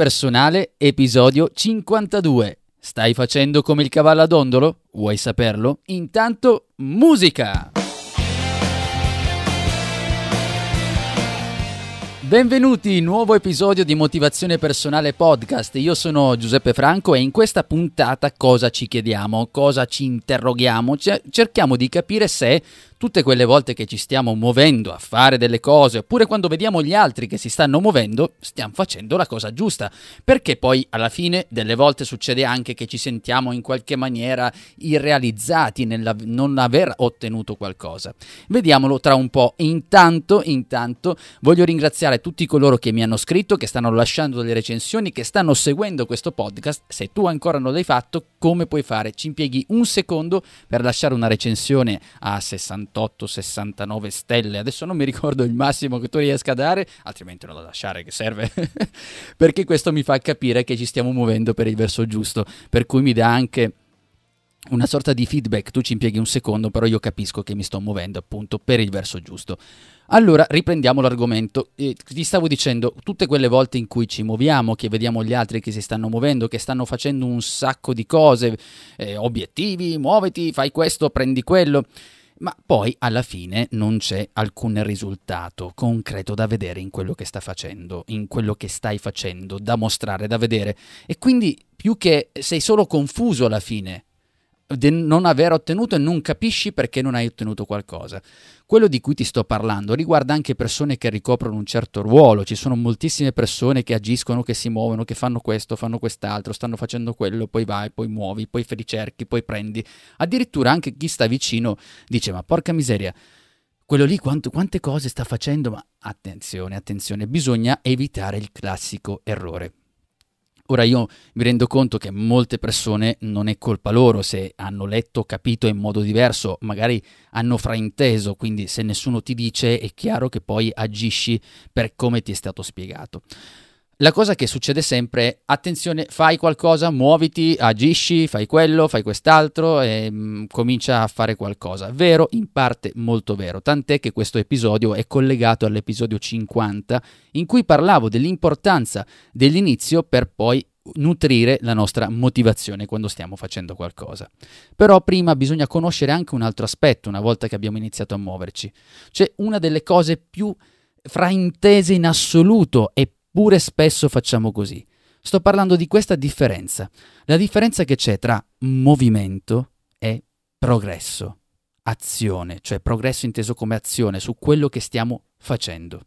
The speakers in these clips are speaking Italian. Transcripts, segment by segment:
Personale, episodio 52. Stai facendo come il cavallo a dondolo? Vuoi saperlo? Intanto, musica! Benvenuti, nuovo episodio di Motivazione Personale Podcast. Io sono Giuseppe Franco e in questa puntata cosa ci chiediamo, cosa ci interroghiamo, cerchiamo di capire se tutte quelle volte che ci stiamo muovendo a fare delle cose, oppure quando vediamo gli altri che si stanno muovendo, stiamo facendo la cosa giusta. Perché poi alla fine delle volte succede anche che ci sentiamo in qualche maniera irrealizzati nel non aver ottenuto qualcosa. Vediamolo tra un po'. Intanto, intanto voglio ringraziare tutti coloro che mi hanno scritto, che stanno lasciando delle recensioni, che stanno seguendo questo podcast. Se tu ancora non l'hai fatto, come puoi fare? Ci impieghi un secondo per lasciare una recensione a 60 68-69 stelle. Adesso non mi ricordo il massimo che tu riesca a dare, altrimenti non lo lasciare che serve. Perché questo mi fa capire che ci stiamo muovendo per il verso giusto. Per cui mi dà anche una sorta di feedback, tu ci impieghi un secondo, però io capisco che mi sto muovendo appunto per il verso giusto. Allora, riprendiamo l'argomento. Eh, ti stavo dicendo, tutte quelle volte in cui ci muoviamo, che vediamo gli altri che si stanno muovendo, che stanno facendo un sacco di cose, eh, obiettivi, muoviti, fai questo, prendi quello ma poi alla fine non c'è alcun risultato concreto da vedere in quello che sta facendo, in quello che stai facendo, da mostrare, da vedere. E quindi più che sei solo confuso alla fine di non aver ottenuto e non capisci perché non hai ottenuto qualcosa. Quello di cui ti sto parlando riguarda anche persone che ricoprono un certo ruolo, ci sono moltissime persone che agiscono, che si muovono, che fanno questo, fanno quest'altro, stanno facendo quello, poi vai, poi muovi, poi ricerchi, poi prendi. Addirittura anche chi sta vicino dice ma porca miseria, quello lì quanto, quante cose sta facendo, ma attenzione, attenzione, bisogna evitare il classico errore. Ora io mi rendo conto che molte persone non è colpa loro se hanno letto, capito in modo diverso, magari hanno frainteso, quindi se nessuno ti dice è chiaro che poi agisci per come ti è stato spiegato. La cosa che succede sempre è attenzione, fai qualcosa, muoviti, agisci, fai quello, fai quest'altro e mh, comincia a fare qualcosa. Vero, in parte molto vero, tant'è che questo episodio è collegato all'episodio 50 in cui parlavo dell'importanza dell'inizio per poi nutrire la nostra motivazione quando stiamo facendo qualcosa. Però prima bisogna conoscere anche un altro aspetto una volta che abbiamo iniziato a muoverci. Cioè una delle cose più fraintese in assoluto e Eppure spesso facciamo così. Sto parlando di questa differenza, la differenza che c'è tra movimento e progresso, azione, cioè progresso inteso come azione su quello che stiamo facendo.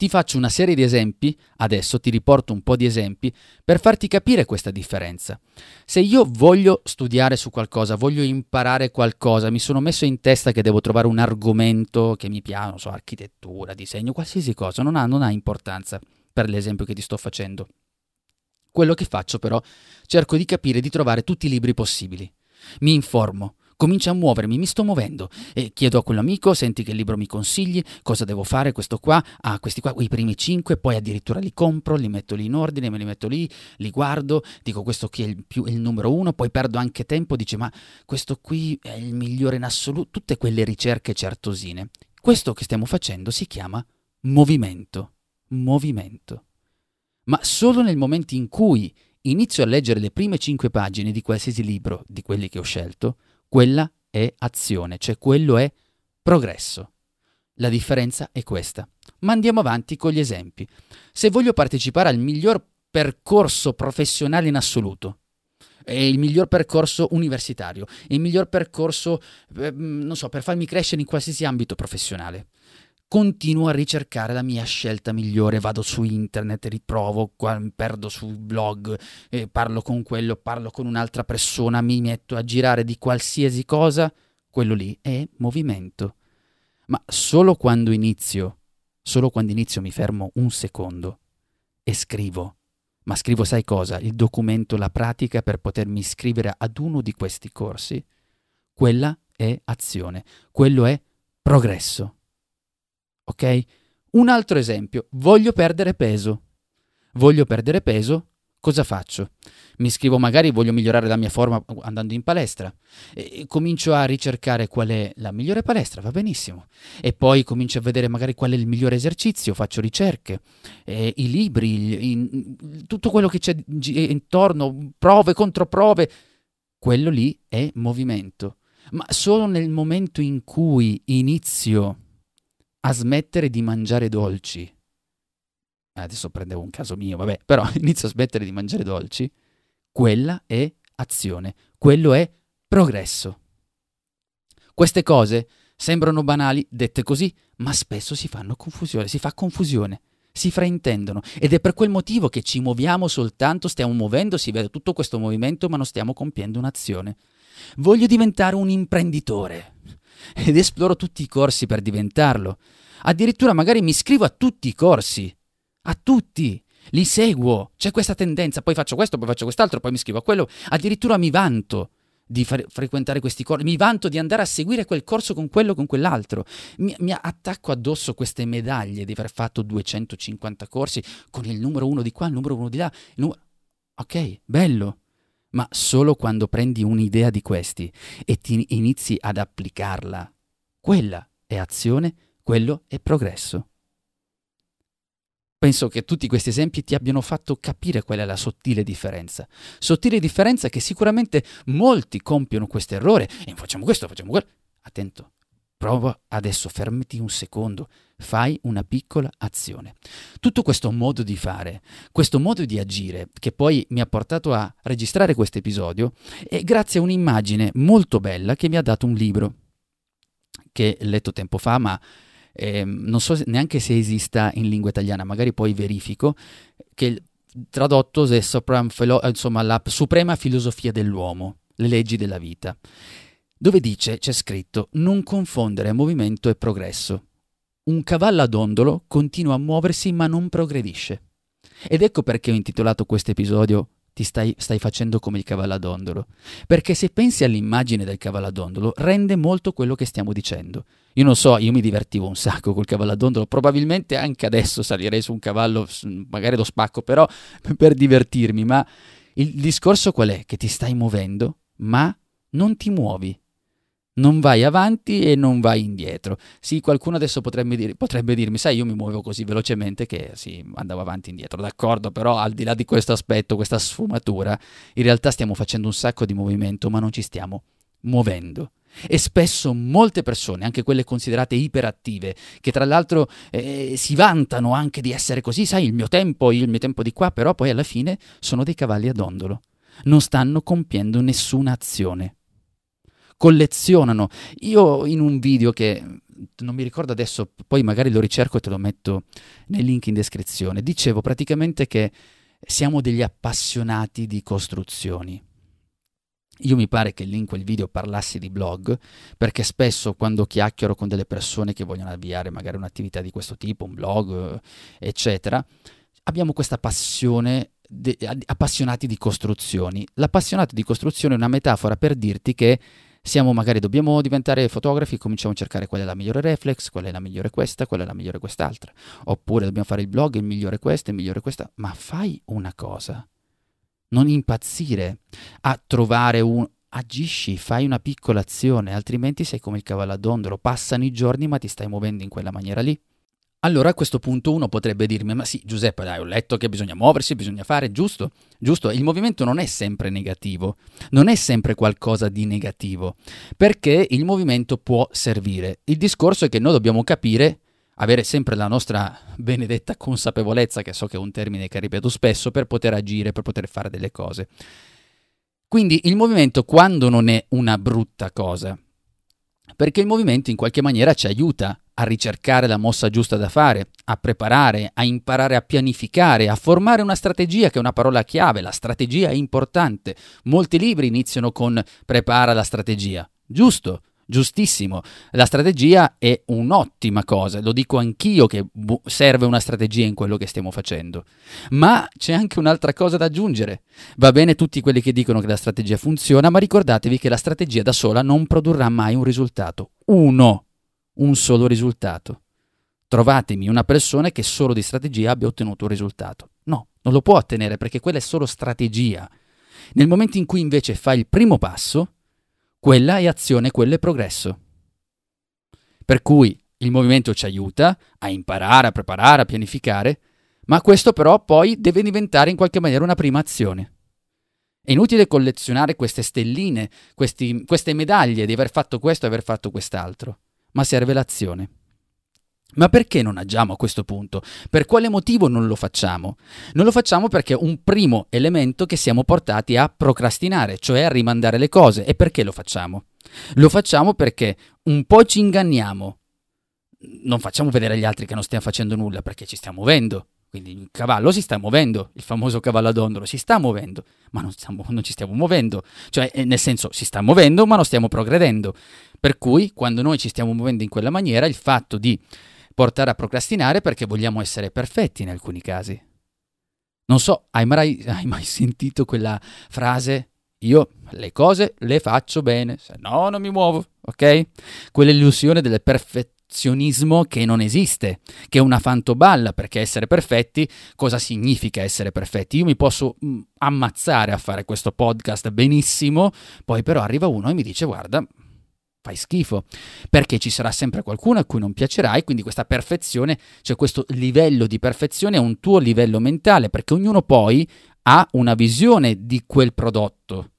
Ti faccio una serie di esempi, adesso ti riporto un po' di esempi, per farti capire questa differenza. Se io voglio studiare su qualcosa, voglio imparare qualcosa, mi sono messo in testa che devo trovare un argomento che mi piace, non so, architettura, disegno, qualsiasi cosa, non ha, non ha importanza per l'esempio che ti sto facendo. Quello che faccio però, cerco di capire di trovare tutti i libri possibili. Mi informo, comincio a muovermi, mi sto muovendo e chiedo a quell'amico, senti che libro mi consigli, cosa devo fare, questo qua, ah, questi qua, i primi cinque, poi addirittura li compro, li metto lì in ordine, me li metto lì, li guardo, dico questo qui è il, più, il numero uno, poi perdo anche tempo, dice ma questo qui è il migliore in assoluto, tutte quelle ricerche certosine. Questo che stiamo facendo si chiama movimento, movimento. Ma solo nel momento in cui inizio a leggere le prime cinque pagine di qualsiasi libro di quelli che ho scelto, quella è azione, cioè quello è progresso. La differenza è questa. Ma andiamo avanti con gli esempi. Se voglio partecipare al miglior percorso professionale in assoluto, il miglior percorso universitario, il miglior percorso, eh, non so, per farmi crescere in qualsiasi ambito professionale continuo a ricercare la mia scelta migliore, vado su internet, riprovo, perdo sul blog, eh, parlo con quello, parlo con un'altra persona, mi metto a girare di qualsiasi cosa, quello lì è movimento. Ma solo quando inizio, solo quando inizio mi fermo un secondo e scrivo. Ma scrivo, sai cosa? Il documento, la pratica per potermi iscrivere ad uno di questi corsi. Quella è azione, quello è progresso. Ok? Un altro esempio, voglio perdere peso. Voglio perdere peso, cosa faccio? Mi iscrivo magari, voglio migliorare la mia forma andando in palestra e comincio a ricercare qual è la migliore palestra, va benissimo. E poi comincio a vedere magari qual è il migliore esercizio, faccio ricerche, eh, i libri, in, tutto quello che c'è intorno, prove, controprove. Quello lì è movimento. Ma solo nel momento in cui inizio a smettere di mangiare dolci. Eh, adesso prendevo un caso mio, vabbè, però inizio a smettere di mangiare dolci. Quella è azione, quello è progresso. Queste cose sembrano banali dette così, ma spesso si fanno confusione, si fa confusione, si fraintendono ed è per quel motivo che ci muoviamo soltanto, stiamo muovendo, si vede tutto questo movimento, ma non stiamo compiendo un'azione. Voglio diventare un imprenditore ed esploro tutti i corsi per diventarlo. Addirittura magari mi iscrivo a tutti i corsi. A tutti. Li seguo. C'è questa tendenza, poi faccio questo, poi faccio quest'altro, poi mi iscrivo a quello. Addirittura mi vanto di fare, frequentare questi corsi, mi vanto di andare a seguire quel corso con quello, con quell'altro. Mi, mi, attacco addosso queste medaglie di aver fatto 250 corsi con il numero uno di qua, il numero uno di là. Numero... Ok, bello ma solo quando prendi un'idea di questi e ti inizi ad applicarla. Quella è azione, quello è progresso. Penso che tutti questi esempi ti abbiano fatto capire qual è la sottile differenza. Sottile differenza che sicuramente molti compiono questo errore e facciamo questo, facciamo quello. Attento, prova adesso, fermati un secondo, fai una piccola azione. Tutto questo modo di fare, questo modo di agire che poi mi ha portato a registrare questo episodio è grazie a un'immagine molto bella che mi ha dato un libro che ho letto tempo fa, ma eh, non so neanche se esista in lingua italiana, magari poi verifico, che tradotto è insomma, la suprema filosofia dell'uomo, le leggi della vita, dove dice, c'è scritto, non confondere movimento e progresso un cavallo a dondolo continua a muoversi ma non progredisce. Ed ecco perché ho intitolato questo episodio Ti stai, stai facendo come il cavallo a dondolo. Perché se pensi all'immagine del cavallo a dondolo, rende molto quello che stiamo dicendo. Io non so, io mi divertivo un sacco col cavallo a dondolo, probabilmente anche adesso salirei su un cavallo, magari lo spacco, però per divertirmi, ma il discorso qual è? Che ti stai muovendo, ma non ti muovi non vai avanti e non vai indietro. Sì, qualcuno adesso potrebbe, dir- potrebbe, dirmi, sai, io mi muovo così velocemente che sì, andavo avanti e indietro, d'accordo, però al di là di questo aspetto, questa sfumatura, in realtà stiamo facendo un sacco di movimento, ma non ci stiamo muovendo. E spesso molte persone, anche quelle considerate iperattive, che tra l'altro eh, si vantano anche di essere così, sai, il mio tempo, il mio tempo di qua, però poi alla fine sono dei cavalli a dondolo. Non stanno compiendo nessuna azione collezionano. Io in un video che non mi ricordo adesso, poi magari lo ricerco e te lo metto nel link in descrizione, dicevo praticamente che siamo degli appassionati di costruzioni. Io mi pare che in quel video parlassi di blog, perché spesso quando chiacchiero con delle persone che vogliono avviare magari un'attività di questo tipo, un blog, eccetera, abbiamo questa passione de, appassionati di costruzioni. L'appassionato di costruzione è una metafora per dirti che siamo magari dobbiamo diventare fotografi, cominciamo a cercare qual è la migliore reflex, qual è la migliore questa, qual è la migliore quest'altra. Oppure dobbiamo fare il blog, il migliore questo, il migliore questa. Ma fai una cosa. Non impazzire a trovare un... Agisci, fai una piccola azione, altrimenti sei come il cavallo a dondolo, passano i giorni ma ti stai muovendo in quella maniera lì. Allora a questo punto uno potrebbe dirmi, ma sì Giuseppe, dai, ho letto che bisogna muoversi, bisogna fare, giusto? Giusto, il movimento non è sempre negativo, non è sempre qualcosa di negativo, perché il movimento può servire. Il discorso è che noi dobbiamo capire, avere sempre la nostra benedetta consapevolezza, che so che è un termine che ripeto spesso, per poter agire, per poter fare delle cose. Quindi il movimento quando non è una brutta cosa, perché il movimento in qualche maniera ci aiuta a ricercare la mossa giusta da fare, a preparare, a imparare a pianificare, a formare una strategia che è una parola chiave, la strategia è importante. Molti libri iniziano con prepara la strategia. Giusto, giustissimo. La strategia è un'ottima cosa, lo dico anch'io che serve una strategia in quello che stiamo facendo. Ma c'è anche un'altra cosa da aggiungere. Va bene tutti quelli che dicono che la strategia funziona, ma ricordatevi che la strategia da sola non produrrà mai un risultato. Uno, un solo risultato. Trovatemi una persona che solo di strategia abbia ottenuto un risultato. No, non lo può ottenere perché quella è solo strategia. Nel momento in cui invece fa il primo passo, quella è azione, quello è progresso. Per cui il movimento ci aiuta a imparare, a preparare, a pianificare, ma questo però poi deve diventare in qualche maniera una prima azione. È inutile collezionare queste stelline, questi, queste medaglie di aver fatto questo e aver fatto quest'altro, ma serve l'azione. Ma perché non agiamo a questo punto? Per quale motivo non lo facciamo? Non lo facciamo perché è un primo elemento che siamo portati a procrastinare, cioè a rimandare le cose. E perché lo facciamo? Lo facciamo perché un po' ci inganniamo. Non facciamo vedere agli altri che non stiamo facendo nulla perché ci stiamo muovendo. Quindi il cavallo si sta muovendo, il famoso cavallo ad si sta muovendo, ma non, stiamo, non, ci stiamo muovendo. Cioè, eh, nel senso, si sta muovendo, ma non stiamo progredendo. Per cui, quando noi ci stiamo muovendo in quella maniera, il fatto di portare a procrastinare perché vogliamo essere perfetti in alcuni casi. Non so, hai mai, hai mai sentito quella frase? Io le cose le faccio bene, se no non mi muovo, ok? Quell'illusione delle perfezione perfezionismo che non esiste, che è una fantoballa, perché essere perfetti, cosa significa essere perfetti? Io mi posso mm, ammazzare a fare questo podcast benissimo, poi però arriva uno e mi dice guarda, fai schifo, perché ci sarà sempre qualcuno a cui non piacerai, quindi questa perfezione, cioè questo livello di perfezione è un tuo livello mentale, perché ognuno poi ha una visione di quel prodotto.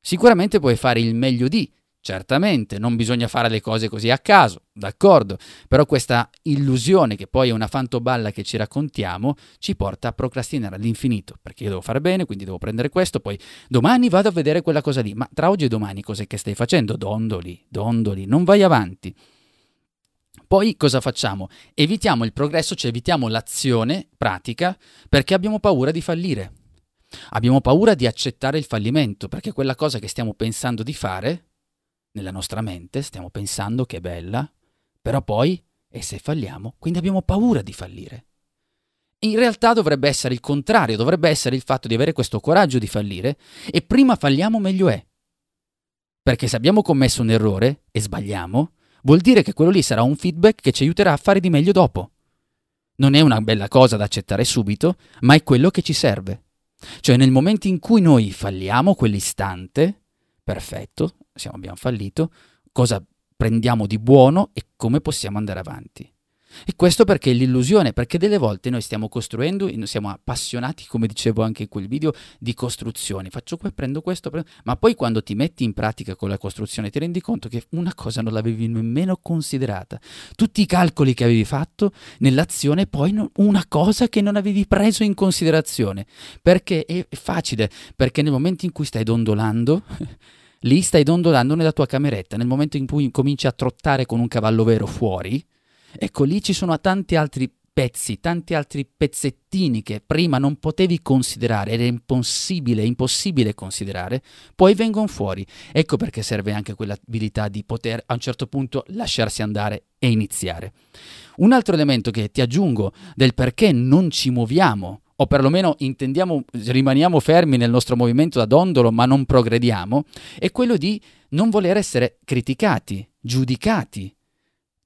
Sicuramente puoi fare il meglio di, Certamente, non bisogna fare le cose così a caso, d'accordo, però questa illusione che poi è una fantoballa che ci raccontiamo ci porta a procrastinare all'infinito, perché io devo fare bene, quindi devo prendere questo, poi domani vado a vedere quella cosa lì, ma tra oggi e domani cos'è che stai facendo? Dondoli, dondoli, non vai avanti. Poi cosa facciamo? Evitiamo il progresso, cioè evitiamo l'azione pratica perché abbiamo paura di fallire. Abbiamo paura di accettare il fallimento perché quella cosa che stiamo pensando di fare nella nostra mente stiamo pensando che è bella, però poi, e se falliamo, quindi abbiamo paura di fallire. In realtà dovrebbe essere il contrario, dovrebbe essere il fatto di avere questo coraggio di fallire e prima falliamo meglio è. Perché se abbiamo commesso un errore e sbagliamo, vuol dire che quello lì sarà un feedback che ci aiuterà a fare di meglio dopo. Non è una bella cosa da accettare subito, ma è quello che ci serve. Cioè nel momento in cui noi falliamo, quell'istante, perfetto, siamo, abbiamo fallito, cosa prendiamo di buono e come possiamo andare avanti. E questo perché è l'illusione, perché delle volte noi stiamo costruendo, siamo appassionati, come dicevo anche in quel video, di costruzioni. Faccio qua, prendo questo, prendo... ma poi quando ti metti in pratica con la costruzione ti rendi conto che una cosa non l'avevi nemmeno considerata. Tutti i calcoli che avevi fatto nell'azione, poi una cosa che non avevi preso in considerazione. Perché è facile, perché nel momento in cui stai dondolando Lì stai dondolando nella tua cameretta, nel momento in cui cominci a trottare con un cavallo vero fuori, ecco lì ci sono tanti altri pezzi, tanti altri pezzettini che prima non potevi considerare, era impossibile, impossibile considerare, poi vengono fuori. Ecco perché serve anche quell'abilità di poter a un certo punto lasciarsi andare e iniziare. Un altro elemento che ti aggiungo del perché non ci muoviamo o perlomeno intendiamo, rimaniamo fermi nel nostro movimento da dondolo ma non progrediamo, è quello di non voler essere criticati, giudicati.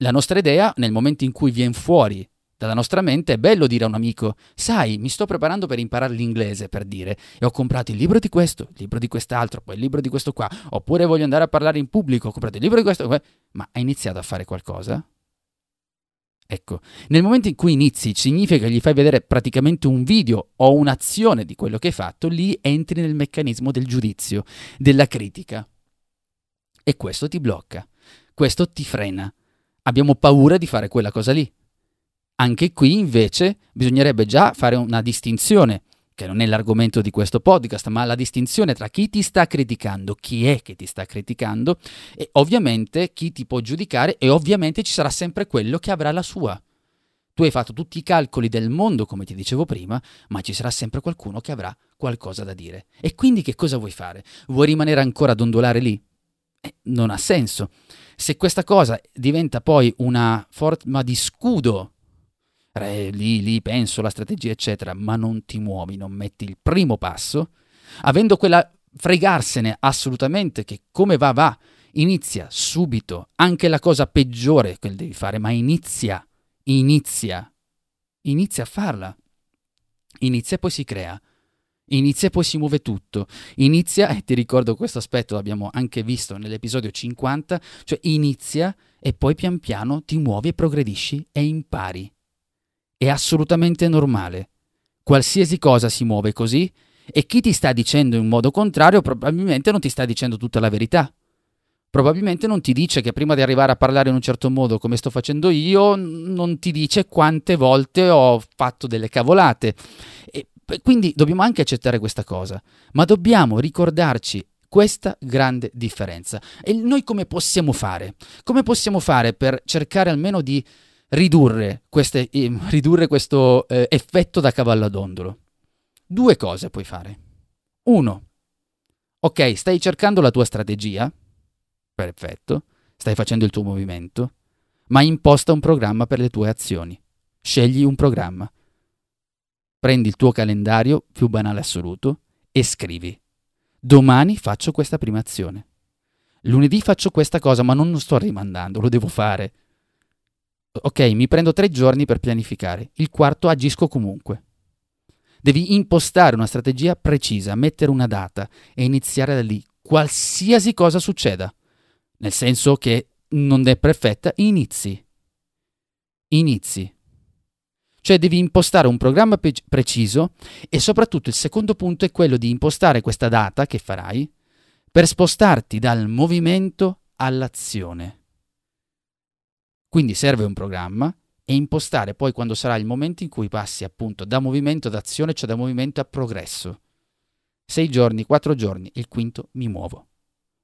La nostra idea, nel momento in cui viene fuori dalla nostra mente, è bello dire a un amico, sai, mi sto preparando per imparare l'inglese, per dire, e ho comprato il libro di questo, il libro di quest'altro, poi il libro di questo qua, oppure voglio andare a parlare in pubblico, ho comprato il libro di questo, ma hai iniziato a fare qualcosa? Ecco, nel momento in cui inizi, significa che gli fai vedere praticamente un video o un'azione di quello che hai fatto, lì entri nel meccanismo del giudizio, della critica. E questo ti blocca, questo ti frena. Abbiamo paura di fare quella cosa lì. Anche qui invece bisognerebbe già fare una distinzione che non è l'argomento di questo podcast, ma la distinzione tra chi ti sta criticando, chi è che ti sta criticando e ovviamente chi ti può giudicare e ovviamente ci sarà sempre quello che avrà la sua. Tu hai fatto tutti i calcoli del mondo, come ti dicevo prima, ma ci sarà sempre qualcuno che avrà qualcosa da dire. E quindi che cosa vuoi fare? Vuoi rimanere ancora a dondolare lì? Eh, non ha senso. Se questa cosa diventa poi una forma di scudo, lì, lì penso la strategia, eccetera, ma non ti muovi, non metti il primo passo, avendo quella fregarsene assolutamente che come va va, inizia subito, anche la cosa peggiore che devi fare, ma inizia, inizia, inizia a farla. Inizia e poi si crea. Inizia e poi si muove tutto. Inizia, e ti ricordo questo aspetto l'abbiamo anche visto nell'episodio 50, cioè inizia e poi pian piano ti muovi e progredisci e impari. È assolutamente normale. Qualsiasi cosa si muove così e chi ti sta dicendo in modo contrario probabilmente non ti sta dicendo tutta la verità. Probabilmente non ti dice che prima di arrivare a parlare in un certo modo come sto facendo io, non ti dice quante volte ho fatto delle cavolate. E quindi dobbiamo anche accettare questa cosa, ma dobbiamo ricordarci questa grande differenza. E noi come possiamo fare? Come possiamo fare per cercare almeno di ridurre, queste, eh, ridurre questo eh, effetto da cavallo ad ondolo? Due cose puoi fare. Uno, ok, stai cercando la tua strategia, perfetto, stai facendo il tuo movimento, ma imposta un programma per le tue azioni. Scegli un programma. Prendi il tuo calendario più banale assoluto e scrivi. Domani faccio questa prima azione. Lunedì faccio questa cosa, ma non lo sto rimandando, lo devo fare. Ok, mi prendo tre giorni per pianificare. Il quarto agisco comunque. Devi impostare una strategia precisa, mettere una data e iniziare da lì, qualsiasi cosa succeda. Nel senso che non è perfetta, inizi. Inizi. Cioè devi impostare un programma pe- preciso e soprattutto il secondo punto è quello di impostare questa data che farai per spostarti dal movimento all'azione. Quindi serve un programma e impostare poi quando sarà il momento in cui passi appunto da movimento ad azione, cioè da movimento a progresso. Sei giorni, quattro giorni, il quinto mi muovo.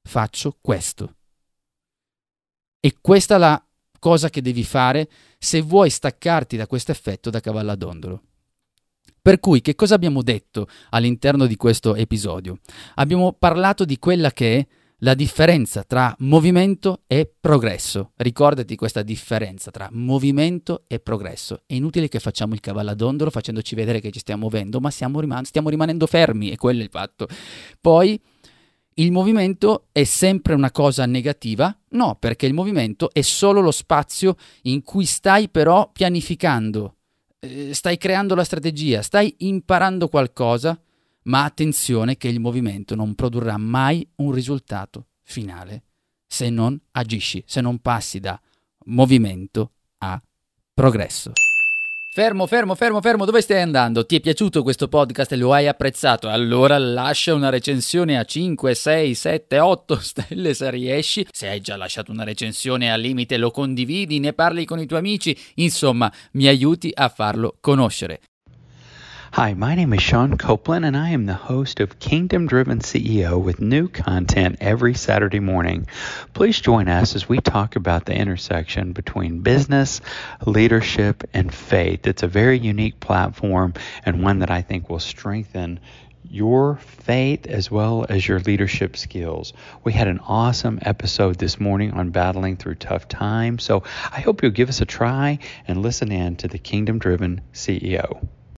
Faccio questo. E questa la cosa che devi fare se vuoi staccarti da questo effetto da cavallo ad. Per cui che cosa abbiamo detto all'interno di questo episodio? Abbiamo parlato di quella che è la differenza tra movimento e progresso. Ricordati questa differenza tra movimento e progresso. È inutile che facciamo il cavallo ad facendoci vedere che ci stiamo muovendo, ma riman- stiamo rimanendo fermi e quello è il fatto. Poi il movimento è sempre una cosa negativa? No, perché il movimento è solo lo spazio in cui stai però pianificando, eh, stai creando la strategia, stai imparando qualcosa ma attenzione che il movimento non produrrà mai un risultato finale se non agisci, se non passi da movimento a progresso. Fermo, fermo, fermo, fermo, dove stai andando? Ti è piaciuto questo podcast e lo hai apprezzato? Allora lascia una recensione a 5, 6, 7, 8 stelle se riesci. Se hai già lasciato una recensione al limite lo condividi, ne parli con i tuoi amici, insomma mi aiuti a farlo conoscere. Hi, my name is Sean Copeland, and I am the host of Kingdom Driven CEO with new content every Saturday morning. Please join us as we talk about the intersection between business, leadership, and faith. It's a very unique platform and one that I think will strengthen your faith as well as your leadership skills. We had an awesome episode this morning on battling through tough times. So I hope you'll give us a try and listen in to the Kingdom Driven CEO.